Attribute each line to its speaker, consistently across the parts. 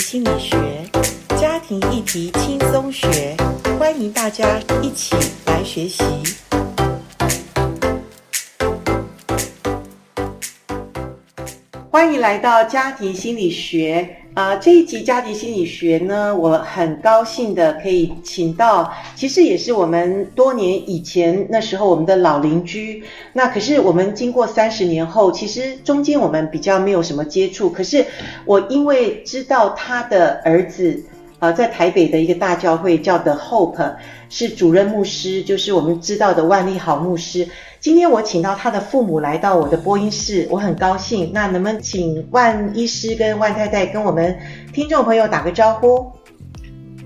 Speaker 1: 心理学，家庭议题轻松学，欢迎大家一起来学习。欢迎来到家庭心理学。啊、这一集家庭心理学呢，我很高兴的可以请到，其实也是我们多年以前那时候我们的老邻居。那可是我们经过三十年后，其实中间我们比较没有什么接触。可是我因为知道他的儿子，呃，在台北的一个大教会叫 The Hope，是主任牧师，就是我们知道的万利豪牧师。今天我请到他的父母来到我的播音室，我很高兴。那能不能请万医师跟万太太跟我们听众朋友打个招呼？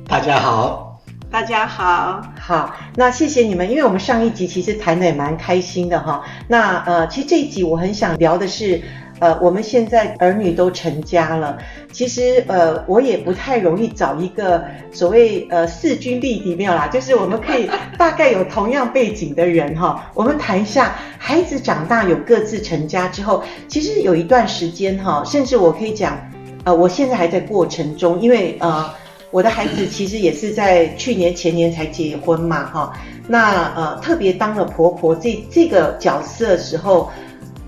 Speaker 2: 大家好，
Speaker 3: 大家好，
Speaker 1: 好。那谢谢你们，因为我们上一集其实谈得也蛮开心的哈。那呃，其实这一集我很想聊的是。呃，我们现在儿女都成家了，其实呃，我也不太容易找一个所谓呃势均力敌没有啦，就是我们可以大概有同样背景的人哈，我们谈一下孩子长大有各自成家之后，其实有一段时间哈，甚至我可以讲，呃，我现在还在过程中，因为呃，我的孩子其实也是在去年前年才结婚嘛哈，那呃特别当了婆婆这这个角色的时候。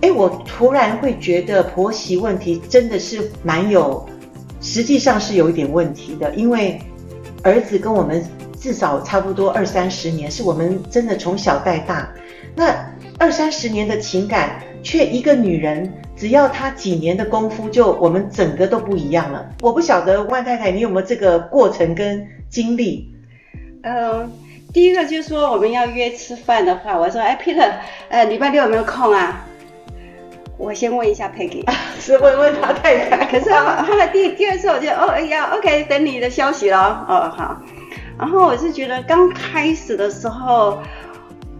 Speaker 1: 哎，我突然会觉得婆媳问题真的是蛮有，实际上是有一点问题的，因为儿子跟我们至少差不多二三十年，是我们真的从小带大。那二三十年的情感，却一个女人只要他几年的功夫，就我们整个都不一样了。我不晓得万太太，你有没有这个过程跟经历？
Speaker 3: 呃，第一个就是说我们要约吃饭的话，我说，哎，Peter，呃，礼拜六有没有空啊？我先问一下 Peggy，
Speaker 1: 是问问他太太。
Speaker 3: 可是后来第第二次我就哦，哎呀，OK，等你的消息了。哦，好。然后我是觉得刚开始的时候，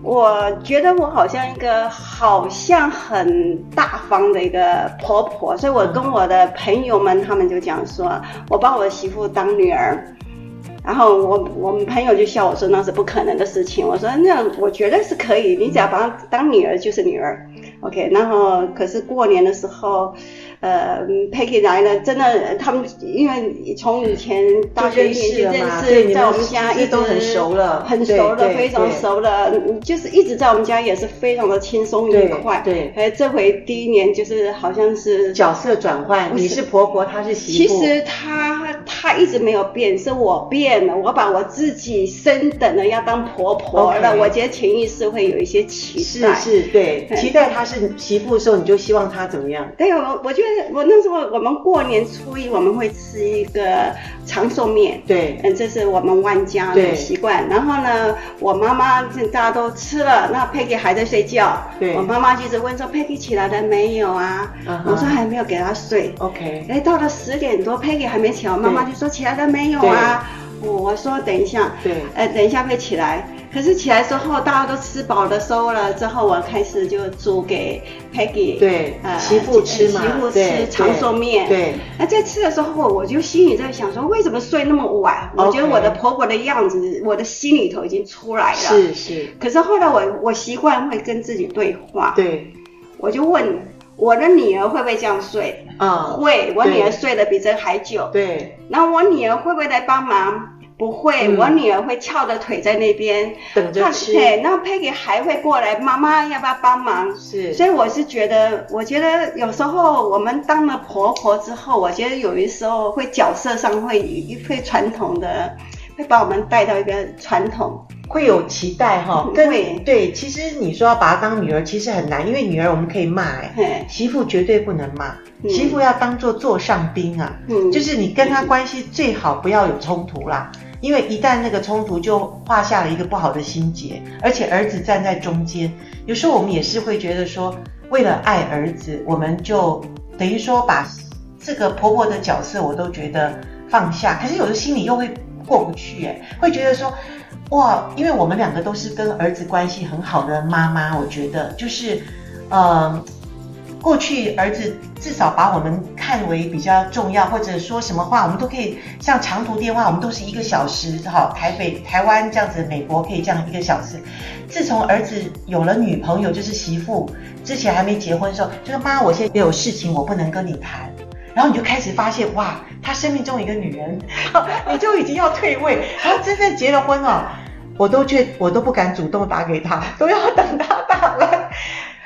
Speaker 3: 我觉得我好像一个好像很大方的一个婆婆，所以我跟我的朋友们他们就讲说，我把我媳妇当女儿。然后我我们朋友就笑我说那是不可能的事情。我说那我觉得是可以，你只要把她当女儿就是女儿。OK，然后可是过年的时候，呃，Peggy 来了，真的，他们因为从以前大学一年级认识，在我们家一直
Speaker 1: 都很熟了，
Speaker 3: 很熟了，非常熟了，就是一直在我们家也是非常的轻松愉快。
Speaker 1: 对，
Speaker 3: 哎，这回第一年就是好像是
Speaker 1: 角色转换，你是婆婆，她是媳妇。
Speaker 3: 其实她她一直没有变，是我变了，我把我自己升等了要当婆婆了。我觉得潜意识会有一些期待，
Speaker 1: 是是，对，期待她是媳妇的时候，你就希望她怎么样？
Speaker 3: 对，我我觉得。我那时候，我们过年初一我们会吃一个长寿面，
Speaker 1: 对，
Speaker 3: 嗯，这是我们万家的习惯。然后呢，我妈妈大家都吃了，那 Peggy 还在睡觉，对，我妈妈就一直问说 Peggy 起来了没有啊？Uh -huh. 我说还没有给她睡
Speaker 1: ，OK。
Speaker 3: 哎，到了十点多，Peggy 还没起来，我妈妈就说起来了没有啊？我说等一下，对，呃，等一下会起来。可是起来之后，大家都吃饱了收了之后，我开始就煮给 Peggy，
Speaker 1: 对，呃，媳妇吃嘛，
Speaker 3: 媳妇吃长寿面。对，那在吃的时候，我就心里在想说，为什么睡那么晚.我觉得我的婆婆的样子，我的心里头已经出来了。
Speaker 1: 是是。
Speaker 3: 可是后来我我习惯会跟自己对话。
Speaker 1: 对。
Speaker 3: 我就问我的女儿会不会这样睡？啊、嗯，会。我女儿睡得比这还久。对。那我女儿会不会来帮忙？不会、嗯，我女儿会翘着腿在那边
Speaker 1: 等着吃。
Speaker 3: 对，然后 Peggy 还会过来，妈妈要不要帮忙？是。所以我是觉得，我觉得有时候我们当了婆婆之后，我觉得有的时候会角色上会会传统的，会把我们带到一个传统，
Speaker 1: 会有期待哈。对对，其实你说要把她当女儿，其实很难，因为女儿我们可以骂哎，媳妇绝对不能骂，嗯、媳妇要当做座上宾啊、嗯，就是你跟她关系最好不要有冲突啦。因为一旦那个冲突，就画下了一个不好的心结，而且儿子站在中间，有时候我们也是会觉得说，为了爱儿子，我们就等于说把这个婆婆的角色我都觉得放下，可是有的心里又会过不去，哎，会觉得说，哇，因为我们两个都是跟儿子关系很好的妈妈，我觉得就是，呃。过去儿子至少把我们看为比较重要，或者说什么话，我们都可以像长途电话，我们都是一个小时，好，台北、台湾这样子，美国可以这样一个小时。自从儿子有了女朋友，就是媳妇，之前还没结婚的时候，就是妈，我现在有事情，我不能跟你谈。然后你就开始发现，哇，他生命中一个女人，你就已经要退位。然后真正结了婚哦，我都觉我都不敢主动打给他，都要等他打来。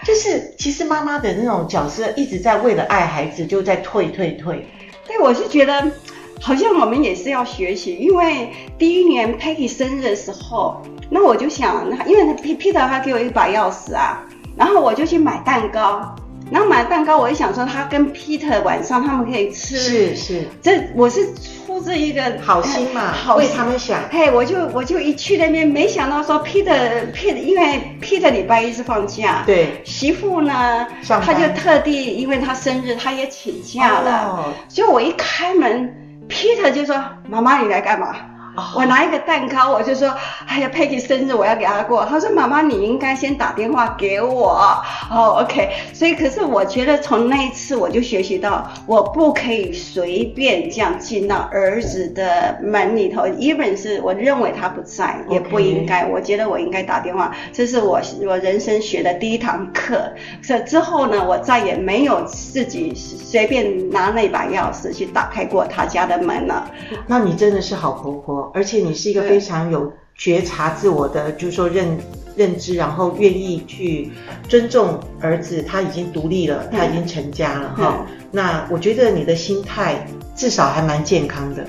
Speaker 1: 就是其实妈妈的那种角色一直在为了爱孩子就在退退退。
Speaker 3: 对，我是觉得好像我们也是要学习，因为第一年 Peggy 生日的时候，那我就想，因为 Peter 他给我一把钥匙啊，然后我就去买蛋糕。然后买蛋糕，我就想说他跟 Peter 晚上他们可以吃，
Speaker 1: 是是，
Speaker 3: 这我是出自一个
Speaker 1: 好心嘛，好为他们想。
Speaker 3: 嘿，我就我就一去那边，没想到说 Peter Peter，因为 Peter 礼拜一是放假，
Speaker 1: 对，
Speaker 3: 媳妇呢，他就特地因为他生日，他也请假了，哦、所以我一开门，Peter 就说：“妈妈，你来干嘛？”我拿一个蛋糕，我就说，哎呀，Peggy 生日我要给她过。他说，妈妈，你应该先打电话给我。哦，OK。所以，可是我觉得从那一次我就学习到，我不可以随便这样进到儿子的门里头，even 是我认为他不在，也不应该。我觉得我应该打电话，这是我我人生学的第一堂课。这之后呢，我再也没有自己随便拿那把钥匙去打开过他家的门了。
Speaker 1: 那你真的是好婆婆。而且你是一个非常有觉察自我的，就是说认认知，然后愿意去尊重儿子，他已经独立了，他已经成家了哈。那我觉得你的心态至少还蛮健康的。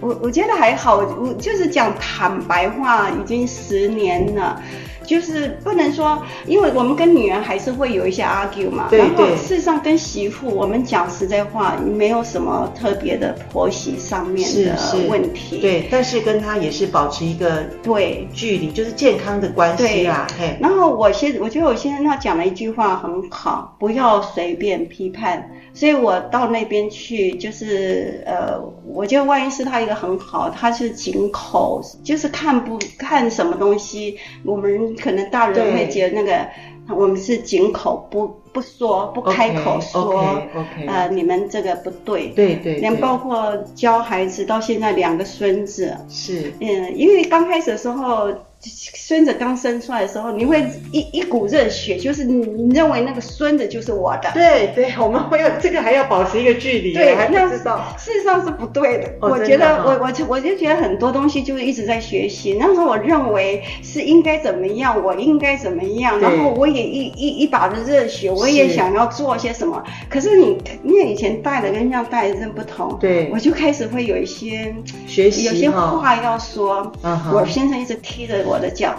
Speaker 3: 我我觉得还好，我就是讲坦白话，已经十年了。就是不能说，因为我们跟女儿还是会有一些 argue 嘛。然后事实上跟媳妇，我们讲实在话，没有什么特别的婆媳上面的问题。
Speaker 1: 对，但是跟她也是保持一个对距离，就是健康的关系啊。
Speaker 3: 对。然后我先我觉得我现在他讲了一句话很好，不要随便批判。所以我到那边去，就是呃，我觉得万一是他一个很好，他是井口，就是看不看什么东西，我们。可能大人会觉得那个，我们是紧口不不说，不开口说，okay, okay, okay. 呃，你们这个不对。
Speaker 1: 对对，对。
Speaker 3: 连包括教孩子，到现在两个孙子。
Speaker 1: 是。
Speaker 3: 嗯，因为刚开始的时候。孙子刚生出来的时候，你会一一股热血，就是你你认为那个孙子就是我的。
Speaker 1: 对对，我们会有这个还要保持一个距离。
Speaker 3: 对，还不知道。事实上是不对的。哦、我觉得我我就我就觉得很多东西就是一直在学习。那时候我认为是应该怎么样，我应该怎么样，然后我也一一一把的热血，我也想要做些什么。可是你因为以前带的跟现在带的真不同。对。我就开始会有一些学习，有些话要说。嗯、我先生一直踢着。我的脚，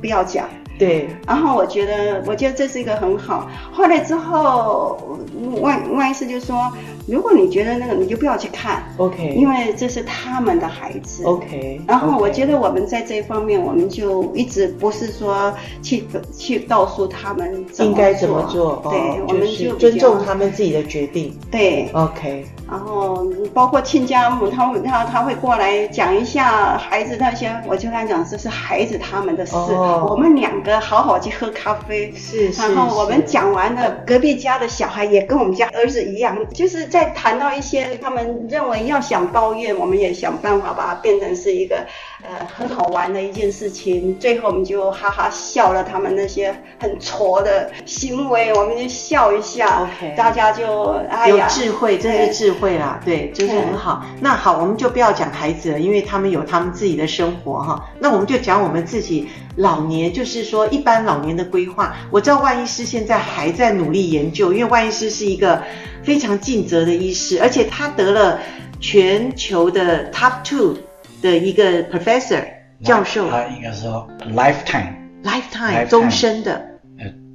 Speaker 3: 不要讲。
Speaker 1: 对，
Speaker 3: 然后我觉得，我觉得这是一个很好。后来之后，万万医师就说，如果你觉得那个，你就不要去看
Speaker 1: ，OK，
Speaker 3: 因为这是他们的孩子
Speaker 1: ，OK。
Speaker 3: 然后我觉得我们在这一方面，我们就一直不是说去去告诉他们
Speaker 1: 应该怎么做，
Speaker 3: 对，我们就
Speaker 1: 尊重他们自己的决定，
Speaker 3: 对
Speaker 1: ，OK。
Speaker 3: 然后包括亲家母，他会他他会过来讲一下孩子那些，我就跟他讲，这是孩子他们的事，我们两个好好去喝咖啡。
Speaker 1: 是是。
Speaker 3: 然后我们讲完了，隔壁家的小孩也跟我们家儿子一样，就是在谈到一些他们认为要想抱怨，我们也想办法把它变成是一个呃很好玩的一件事情。最后我们就哈哈笑了，他们那些很挫的行为，我们就笑一下。OK。大家就哎呀，
Speaker 1: 有智慧，真是智慧。会啦，对，就是很好。那好，我们就不要讲孩子了，因为他们有他们自己的生活哈。那我们就讲我们自己老年，就是说一般老年的规划。我知道万医师现在还在努力研究，因为万医师是一个非常尽责的医师，而且他得了全球的 top two 的一个 professor 教授。
Speaker 2: 他应该说 lifetime，lifetime
Speaker 1: 终身的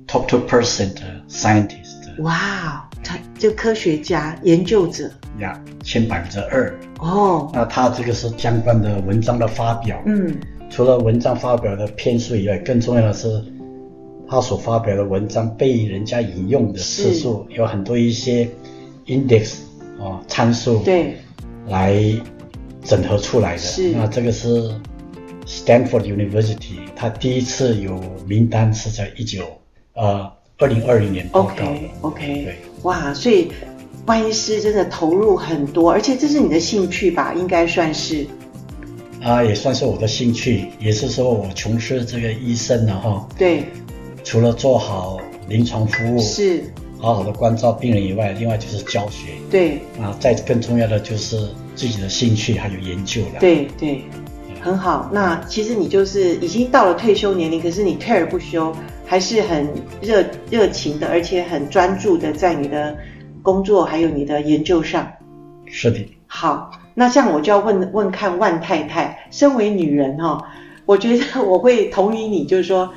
Speaker 2: top two percent scientist。
Speaker 1: 哇。他就科学家、研究者
Speaker 2: 呀，前百分之二
Speaker 1: 哦。
Speaker 2: 那他这个是相关的文章的发表，
Speaker 1: 嗯，
Speaker 2: 除了文章发表的篇数以外，更重要的是他所发表的文章被人家引用的次数有很多一些 index 啊参数，
Speaker 1: 对，
Speaker 2: 来整合出来的。
Speaker 1: 是，
Speaker 2: 那这个是 Stanford University，它第一次有名单是在一九呃。二零二零年报告的
Speaker 1: ，OK OK，对，哇，所以万医师真的投入很多，而且这是你的兴趣吧？应该算是，
Speaker 2: 啊，也算是我的兴趣，也是说我从事这个医生的哈。
Speaker 1: 对，
Speaker 2: 除了做好临床服务，
Speaker 1: 是，
Speaker 2: 好好的关照病人以外，另外就是教学。
Speaker 1: 对。
Speaker 2: 啊，再更重要的就是自己的兴趣还有研究了。
Speaker 1: 对对，很好。那其实你就是已经到了退休年龄，可是你退而不休，还是很热热情的，而且很专注的在你的工作还有你的研究上。
Speaker 2: 是的。
Speaker 1: 好，那像我就要问问看万太太，身为女人哈、哦，我觉得 我会同意你，就是说。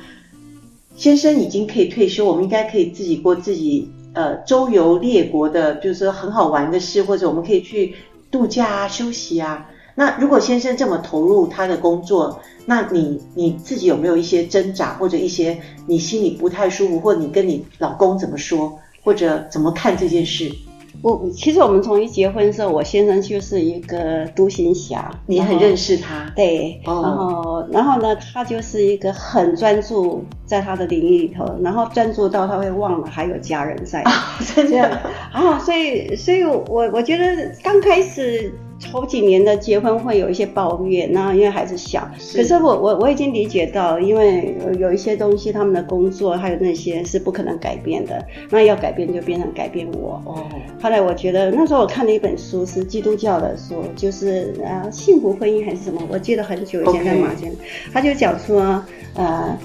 Speaker 1: 先生已经可以退休，我们应该可以自己过自己呃周游列国的，就是说很好玩的事，或者我们可以去度假啊、休息啊。那如果先生这么投入他的工作，那你你自己有没有一些挣扎，或者一些你心里不太舒服，或者你跟你老公怎么说，或者怎么看这件事？
Speaker 3: 我其实我们从一结婚的时候，我先生就是一个独行侠，
Speaker 1: 你很认识他，
Speaker 3: 对，哦、然后然后呢，他就是一个很专注在他的领域里头，然后专注到他会忘了还有家人在，
Speaker 1: 哦、真的？
Speaker 3: 啊，所以所以我我觉得刚开始。头几年的结婚会有一些抱怨，那因为孩子小，是可是我我我已经理解到，因为有一些东西，他们的工作还有那些是不可能改变的，那要改变就变成改变我。哦，后来我觉得那时候我看了一本书，是基督教的书，就是啊幸福婚姻还是什么，我记得很久以前在马前他就讲说，呃，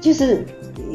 Speaker 3: 就是。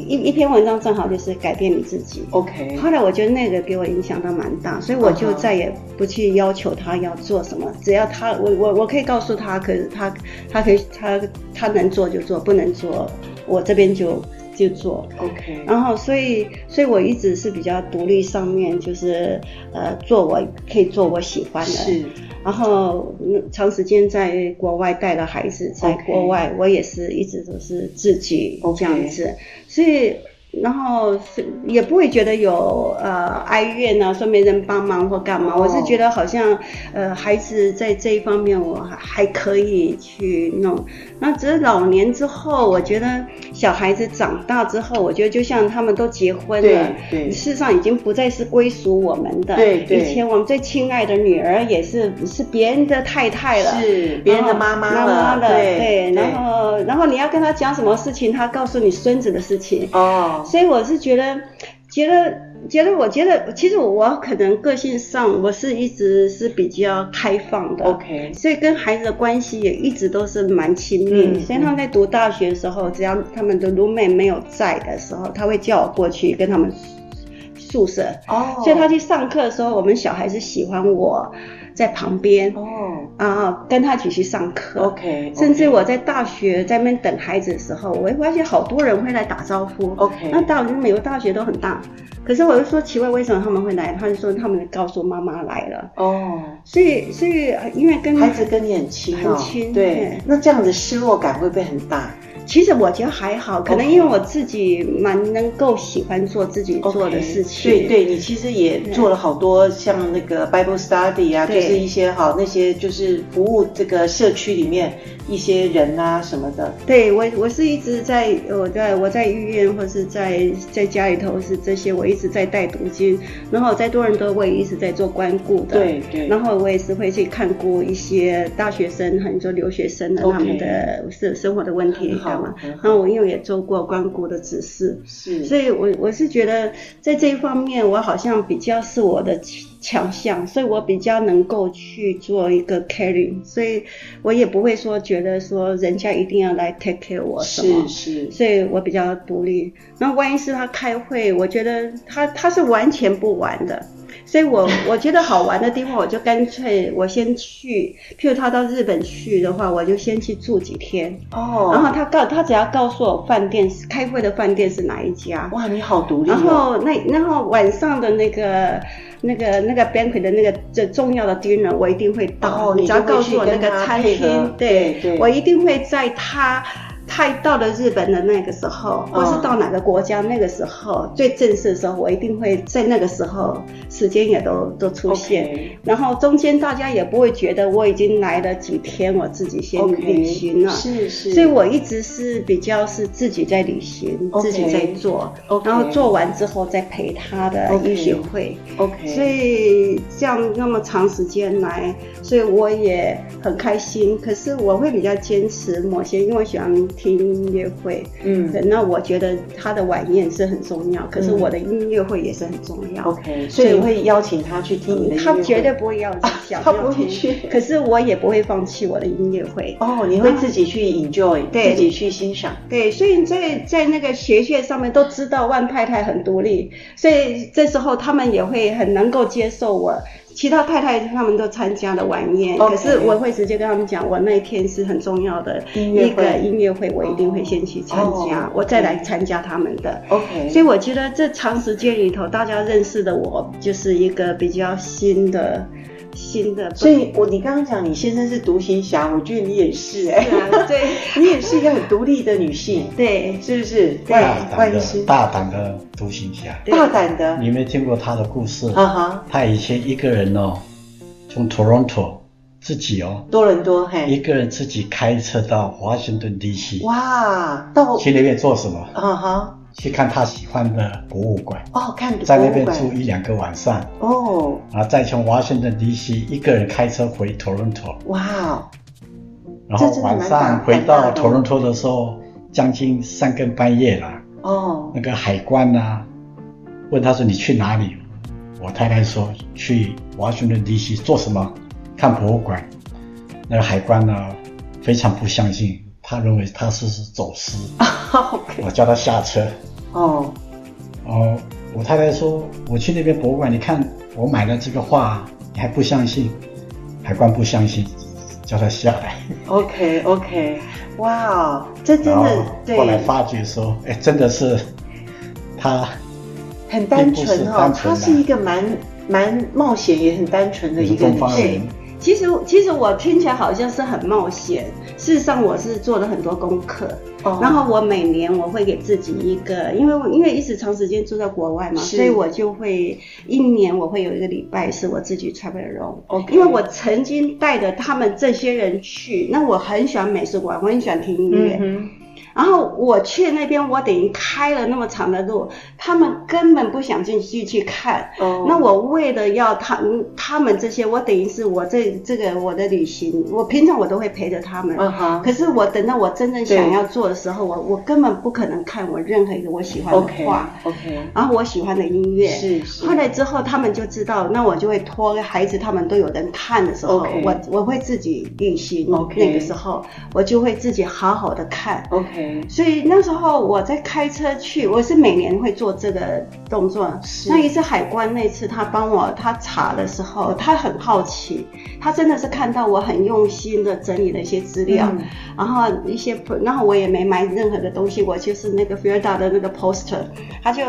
Speaker 3: 一一篇文章正好就是改变你自己。OK。后来我觉得那个给我影响到蛮大，所以我就再也不去要求他要做什么，uh huh. 只要他我我我可以告诉他，可是他他可以他他能做就做，不能做我这边就就做。OK。然后所以所以我一直是比较独立，上面就是呃做我可以做我喜欢的。是。然后长时间在国外带了孩子，在国外.我也是一直都是自己这样子.所以。然后是也不会觉得有呃哀怨啊，说没人帮忙或干嘛。Oh. 我是觉得好像呃孩子在这一方面我还还可以去弄。那只是老年之后，我觉得小孩子长大之后，我觉得就像他们都结婚了，对，对事实上已经不再是归属我们的。对对。以前我们最亲爱的女儿也是是别人的太太了，是别人的妈妈了。妈妈了，对，对。然后然后你要跟他讲什么事情，他告诉你孙子的事情。哦。所以我是觉得，觉得，觉得，我觉得，其实我可能个性上，我是一直是比较开放的。OK。所以跟孩子的关系也一直都是蛮亲密。嗯。所以他们在读大学的时候，只要他们的 roommate 没有在的时候，他会叫我过去跟他们宿舍。哦。所以他去上课的时候，我们小孩是喜欢我。在旁边哦啊，跟他一起去上课。OK，甚至我在大学在那边等孩子的时候，我会发现好多人会来打招呼。OK，那大学美国大学都很大，可是我就说奇怪，为什么他们会来？他就说他们告诉妈妈来了。哦，所以所以因为跟孩子跟你很亲，很亲。对，那这样子失落感会不会很大？其实我觉得还好，可能因为我自己蛮能够喜欢做自己做的事情。Okay, 对对，你其实也做了好多像那个 Bible Study 啊，就是一些好那些就是服务这个社区里面一些人啊什么的。对我我是一直在我在我在医院或是在在家里头是这些，我一直在带读经，然后在多伦多我也一直在做关顾的。对对。然后我也是会去看过一些大学生很多留学生的他们的生生活的问题。好。然后我因为也做过关顾的指示，是，所以我我是觉得在这一方面我好像比较是我的强项，所以我比较能够去做一个 caring，所以我也不会说觉得说人家一定要来 take care 我什么，是是，所以我比较独立。那万一是他开会，我觉得他他是完全不玩的。所以我，我 我觉得好玩的地方，我就干脆我先去。譬如他到日本去的话，我就先去住几天。哦。然后他告他只要告诉我饭店开会的饭店是哪一家。哇，你好独立哦。然后那然后晚上的那个那个那个 banquet 的那个最重要的 dinner，我一定会到。哦。你只要告诉我那个餐厅，对对，我一定会在他。他到了日本的那个时候，或是到哪个国家那个时候，最正式的时候，我一定会在那个时候时间也都都出现，Okay. 然后中间大家也不会觉得我已经来了几天，我自己先旅行了，是是.所以我一直是比较是自己在旅行，Okay. 自己在做.然后做完之后再陪他的音乐会
Speaker 1: ，OK，
Speaker 3: 所以这样那么长时间来，所以我也很开心。可是我会比较坚持某些，因为我喜欢听音乐会，嗯，那我觉得他的晚宴是很重要，可是我的音乐会也是很重要
Speaker 1: ，OK，所以我会邀请他去听你的音乐会，
Speaker 3: 他绝对不会邀请，他不会去，可是我也不会放弃我的音乐会。
Speaker 1: 哦，你会自己去 enjoy，自己去欣赏，
Speaker 3: 对，所以在在那个学学上面都知道万太太很独立，所以这时候他们也会很能够接受我。其他太太他们都参加了晚宴，Okay. 可是我会直接跟他们讲，我那一天是很重要的一个音乐会，我一定会先去参加，oh. Oh. 我再来参加他们的。
Speaker 1: OK，
Speaker 3: 所以我觉得这长时间里头，大家认识的我就是一个比较新的。新的，
Speaker 1: 所以我你刚刚讲你先生是独行侠，我觉得你也是哎、
Speaker 3: 欸，对，
Speaker 1: 你也是一个很独立的女性，
Speaker 3: 对，
Speaker 1: 是不是？
Speaker 2: 对，大胆的，大胆的独行侠，
Speaker 1: 大胆的。
Speaker 2: 你没听过他的故事？
Speaker 1: 啊哈，
Speaker 2: 他以前一个人哦，从 Toronto 自己哦，
Speaker 1: 多伦多嘿，
Speaker 2: 一个人自己开车到华盛顿 DC，
Speaker 1: 哇，到
Speaker 2: 去那边做什么？
Speaker 1: 啊哈。
Speaker 2: 去看他喜欢的博物馆
Speaker 1: 哦，看
Speaker 2: 在那边住一两个晚上
Speaker 1: 哦，
Speaker 2: 然后再从华盛顿 DC 一个人开车回 Toronto，
Speaker 1: 哇，
Speaker 2: 然后晚上回到 Toronto 的时候，将近三更半夜了
Speaker 1: 哦，
Speaker 2: 那个海关啊，问他说你去哪里？我太太说去华盛顿 DC 做什么？看博物馆。那个海关呢，非常不相信。他认为他是走私 我叫他下车。
Speaker 1: 哦，
Speaker 2: 哦，我太太说，我去那边博物馆，你看我买了这个画，你还不相信？海关不相信，叫他下来。
Speaker 1: OK OK，哇，这真的对。
Speaker 2: 后来发觉说，哎，真的是他
Speaker 1: 很单纯哦，他是一个蛮蛮冒险也很单纯的一个女性。
Speaker 3: 其实，其实我听起来好像是很冒险。事实上，我是做了很多功课。哦。然后我每年我会给自己一个，因为因为一直长时间住在国外嘛，所以我就会一年我会有一个礼拜是我自己 travel alone。Okay。因为我曾经带着他们这些人去，那我很喜欢美术馆，我很喜欢听音乐。嗯然后我去那边，我等于开了那么长的路，他们根本不想进去去看。哦。那我为了要他他们这些，我等于是我这这个我的旅行，我平常我都会陪着他们。嗯哼。可是我等到我真正想要做的时候，我我根本不可能看我任何一个我喜欢的画。
Speaker 1: OK。
Speaker 3: 然后我喜欢的音乐。
Speaker 1: 是是。
Speaker 3: 后来之后他们就知道，那我就会托孩子，他们都有人看的时候，okay. 我我会自己旅行。OK。那个时候我就会自己好好的看。
Speaker 1: OK。
Speaker 3: 所以那时候我在开车去，我是每年会做这个动作。那一次海关那次他帮我他查的时候，他很好奇，他真的是看到我很用心的整理了一些资料，嗯、然后一些，然后我也没买任何的东西，我就是那个 Frida 的那个 poster，他就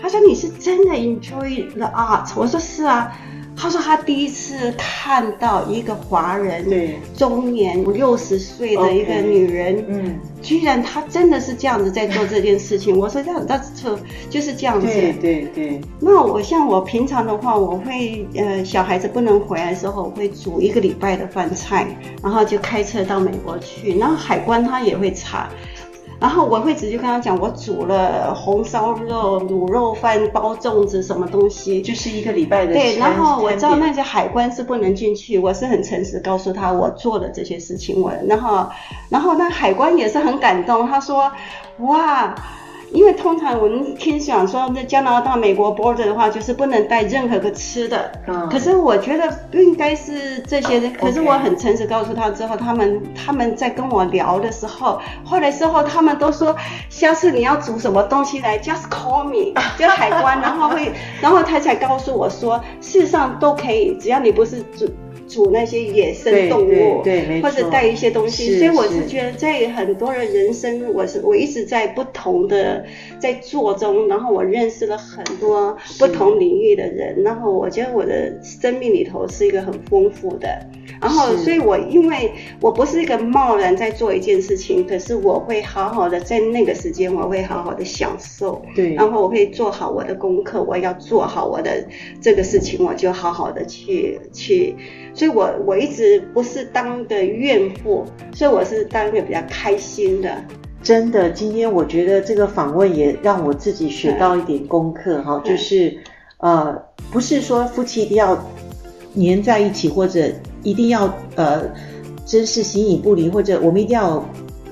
Speaker 3: 他说你是真的 enjoy the art，我说是啊。他说他第一次看到一个华人，对，中年五六十岁的一个女人嗯，居然她真的是这样子在做这件事情。我说这样，那就就是这样子。
Speaker 1: 对对对。
Speaker 3: 那我像我平常的话，我会呃小孩子不能回来的时候，我会煮一个礼拜的饭菜，然后就开车到美国去。然后海关他也会查。然后我会直接跟他讲，我煮了红烧肉、卤肉饭、包粽子，什么东西，
Speaker 1: 就是一个礼拜的。
Speaker 3: 对，然后我知道那些海关是不能进去，我是很诚实告诉他我做了这些事情，我然后，然后那海关也是很感动，他说，哇。因为通常我们听讲说，在加拿大、美国 border 的话，就是不能带任何个吃的。嗯。可是我觉得不应该是这些人。可是我很诚实告诉他之后，他们他们在跟我聊的时候，后来之后他们都说，下次你要煮什么东西来，just call me，就海关，然后会，然后他才告诉我说，事实上都可以，只要你不是煮。煮那些野生动物，
Speaker 1: 对，对，对，
Speaker 3: 或者带一些东西。所以我是觉得，在很多人人生，我是我一直在不同的在做中，然后我认识了很多不同领域的人，然后我觉得我的生命里头是一个很丰富的。然后，所以我因为我不是一个贸然在做一件事情，可是我会好好的在那个时间，我会好好的享受。
Speaker 1: 对。
Speaker 3: 然后我会做好我的功课，我要做好我的这个事情，我就好好的去去。所以我我一直不是当个怨妇，所以我是当一个比较开心的。
Speaker 1: 真的，今天我觉得这个访问也让我自己学到一点功课哈，就是呃，不是说夫妻一定要黏在一起或者。一定要呃，真是形影不离，或者我们一定要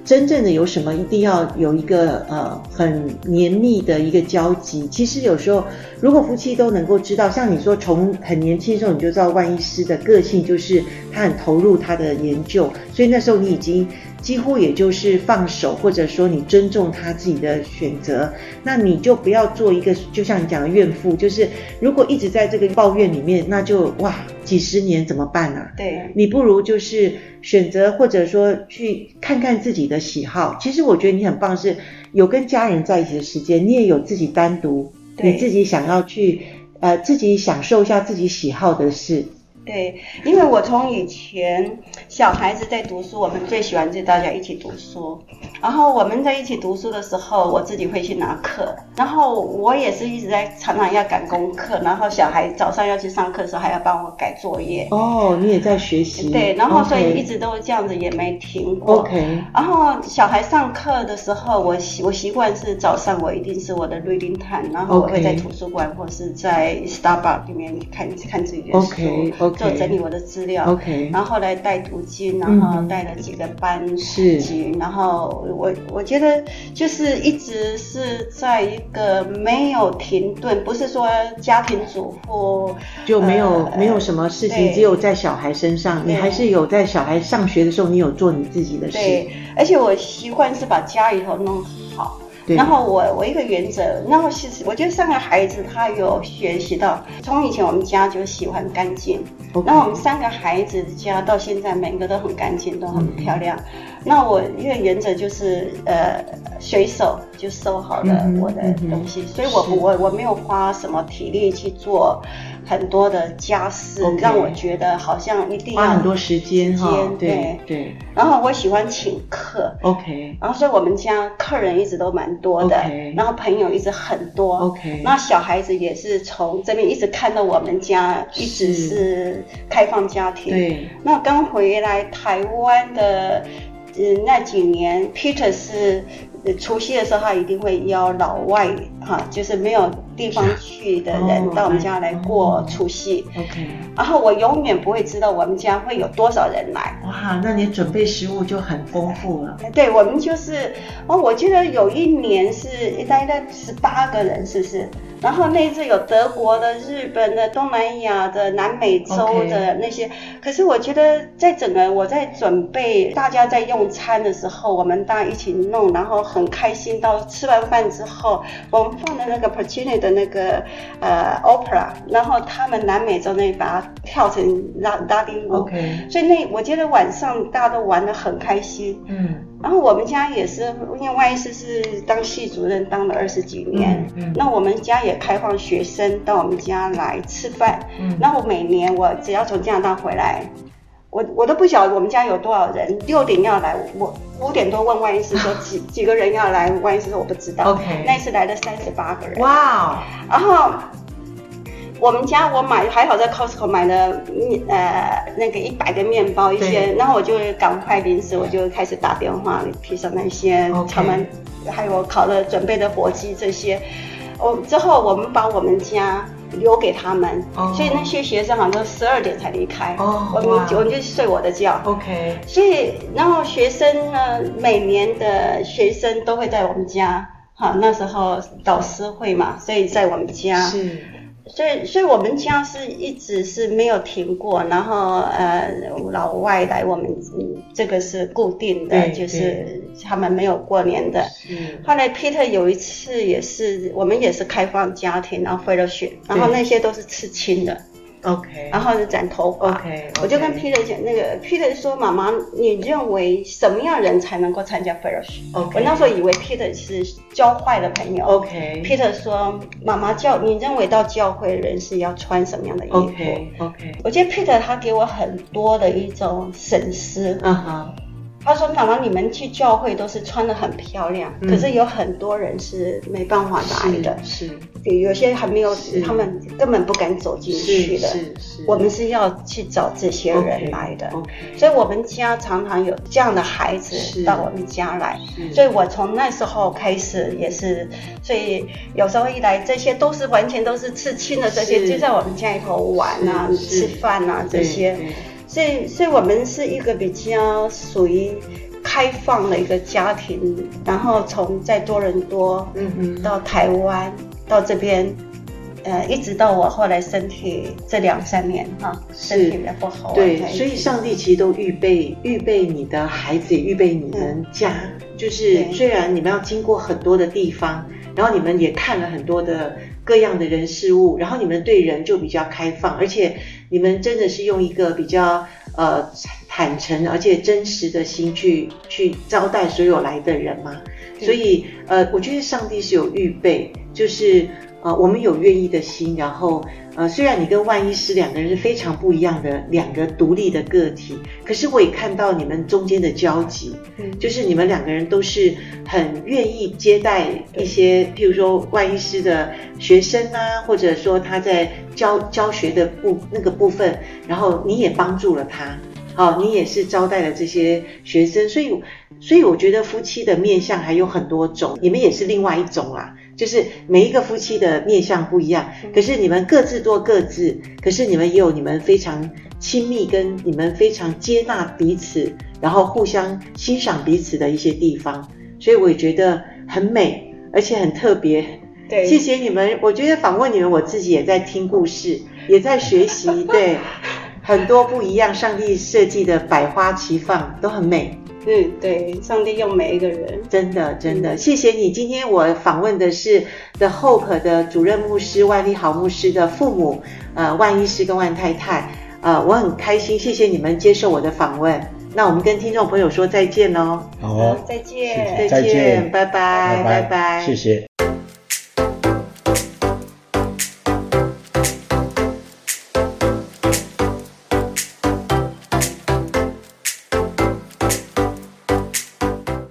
Speaker 1: 真正的有什么，一定要有一个呃很黏密的一个交集。其实有时候，如果夫妻都能够知道，像你说从很年轻的时候你就知道万医师的个性，就是他很投入他的研究，所以那时候你已经。几乎也就是放手，或者说你尊重他自己的选择，那你就不要做一个，就像你讲的怨妇，就是如果一直在这个抱怨里面，那就哇，几十年怎么办呢？啊？
Speaker 3: 对，
Speaker 1: 你不如就是选择，或者说去看看自己的喜好。其实我觉得你很棒，是有跟家人在一起的时间，你也有自己单独，你自己想要去呃自己享受一下自己喜好的事。
Speaker 3: 对，因为我从以前小孩子在读书，我们最喜欢就大家一起读书。然后我们在一起读书的时候，我自己会去拿课。然后我也是一直在常常要赶功课，然后小孩早上要去上课的时候还要帮我改作业。
Speaker 1: 哦，你也在学习。
Speaker 3: 对，然后所以一直都这样子也没停过。
Speaker 1: OK。
Speaker 3: 然后小孩上课的时候，我习我习惯是早上我一定是我的 reading time，然后我会在图书馆或是在 Starbucks 里面看看自己的书。
Speaker 1: OK OK。
Speaker 3: 做整理我的资料
Speaker 1: ，OK，
Speaker 3: 然后后来带读经，然后带了几个班
Speaker 1: 是，
Speaker 3: 然后我我觉得就是一直是在一个没有停顿，不是说家庭主妇
Speaker 1: 就没有、呃、没有什么事情，只有在小孩身上，你还是有在小孩上学的时候，你有做你自己的事，
Speaker 3: 对，而且我习惯是把家里头弄好。然后我我一个原则，然后其实我觉得三个孩子他有学习到，从以前我们家就喜欢干净.然后我们三个孩子家到现在每个都很干净，都很漂亮。嗯、那我一个原则就是呃随手就收好了我的东西，嗯、所以我我我没有花什么体力去做。很多的家事让我觉得好像一定要
Speaker 1: 花很多时间哈，对
Speaker 3: 对，
Speaker 1: 对。
Speaker 3: 然后我喜欢请客
Speaker 1: ，OK。
Speaker 3: 然后所以我们家客人一直都蛮多的，okay. 然后朋友一直很多
Speaker 1: ，OK。
Speaker 3: 那小孩子也是从这边一直看到我们家一直是开放家庭，
Speaker 1: 对。
Speaker 3: 那刚回来台湾的，嗯，那几年，Peter 是。除夕的时候，他一定会邀老外哈，就是没有地方去的人到我们家来过除夕。
Speaker 1: OK，
Speaker 3: 然后我永远不会知道我们家会有多少人来。
Speaker 1: 哇，那你准备食物就很丰富了。
Speaker 3: 对，我们就是哦，我记得有一年是大概十八个人，是不是？然后那次有德国的、日本的、东南亚的、南美洲的那些.可是我觉得在整个我在准备，大家在用餐的时候，我们大家一起弄，然后很开心。到吃完饭之后，我们放的那个 Puccini 的那个呃 Opera，然后他们南美洲那把它跳成拉拉丁舞。所以那我觉得晚上大家都玩的很开心。
Speaker 1: 嗯。
Speaker 3: 然后我们家也是，因为万医师是当系主任当了二十几年，
Speaker 1: 嗯嗯，
Speaker 3: 那我们家也开放学生到我们家来吃饭。
Speaker 1: 嗯，
Speaker 3: 然后每年我只要从加拿大回来，我我都不晓得我们家有多少人，六点要来，我五点多问万医师说 几几个人要来，万医师说我不知道。
Speaker 1: OK，
Speaker 3: 那一次来了三十八个人。
Speaker 1: 哇，
Speaker 3: 然后。我们家我买还好在 Costco 买了呃那个一百个面包一些，然后我就赶快临时我就开始打电话提上那些他们还有烤了准备的火鸡这些，我之后我们把我们家留给他们，所以那些学生好像都十二点才离开，我们我们就睡我的觉
Speaker 1: ，OK，
Speaker 3: 所以然后学生呢每年的学生都会在我们家，哈那时候导师会嘛，所以在我们家
Speaker 1: 是。
Speaker 3: 所以，所以我们家是一直是没有停过，然后呃，老外来我们，嗯，这个是固定的，就是他们没有过年的。
Speaker 1: 嗯。
Speaker 3: 后来 Peter 有一次也是，我们也是开放家庭，然后 fellowship，然后那些都是刺青的。
Speaker 1: OK，
Speaker 3: 然后是染头发。
Speaker 1: OK，
Speaker 3: 我就跟 Peter 讲，那个 Peter 说：“妈妈，你认为什么样人才能够参加 fellowship？” 我那时候以为 Peter 是教坏的朋友。OK，Peter 说：“妈妈教你认为到教会人是要穿什么样的衣服
Speaker 1: ？”OK，OK，
Speaker 3: 我觉得 Peter 他给我很多的一种审思。嗯哼。他说：“妈妈，你们去教会都是穿的很漂亮，嗯、可是有很多人是没办法来的，是，是有些还没有，他们根本不敢走进去的。我们是要去找这些人来的。Okay, okay. 所以，我们家常常有这样的孩子到我们家来。所以我从那时候开始也是，所以有时候一来，这些都是完全都是刺青的，这些就在我们家里头玩啊、吃饭啊这些。”所以，所以我们是一个比较属于开放的一个家庭，然后从在多伦多，嗯嗯，到台湾，到这边，呃，一直到我后来身体这两三年哈，身体比较不好，
Speaker 1: 对，所以上帝其实都预备预备你的孩子，也预备你们家，嗯、就是虽然你们要经过很多的地方，然后你们也看了很多的各样的人事物，然后你们对人就比较开放，而且。你们真的是用一个比较呃坦诚而且真实的心去去招待所有来的人嘛？所以呃，我觉得上帝是有预备，就是呃我们有愿意的心，然后呃虽然你跟万医师两个人是非常不一样的两个独立的个体，可是我也看到你们中间的交集，嗯，就是你们两个人都是很愿意接待一些，譬如说万医师的学生啊，或者说他在。教教学的部那个部分，然后你也帮助了他，好、哦，你也是招待了这些学生，所以，所以我觉得夫妻的面相还有很多种，你们也是另外一种啦，就是每一个夫妻的面相不一样，可是你们各自做各自，可是你们也有你们非常亲密跟你们非常接纳彼此，然后互相欣赏彼此的一些地方，所以我也觉得很美，而且很特别。对，谢谢你们。我觉得访问你们，我自己也在听故事，也在学习。对，很多不一样，上帝设计的百花齐放，都很美。
Speaker 3: 嗯，对，上帝用每一个人，
Speaker 1: 真的，真的，谢谢你。今天我访问的是 The Hope 的主任牧师万利豪牧师的父母，呃，万医师跟万太太。呃，我很开心，谢谢你们接受我的访问。那我们跟听众朋友说再见喽。
Speaker 2: 好，
Speaker 3: 再见，
Speaker 2: 再见，
Speaker 1: 拜拜，拜拜，
Speaker 2: 谢谢。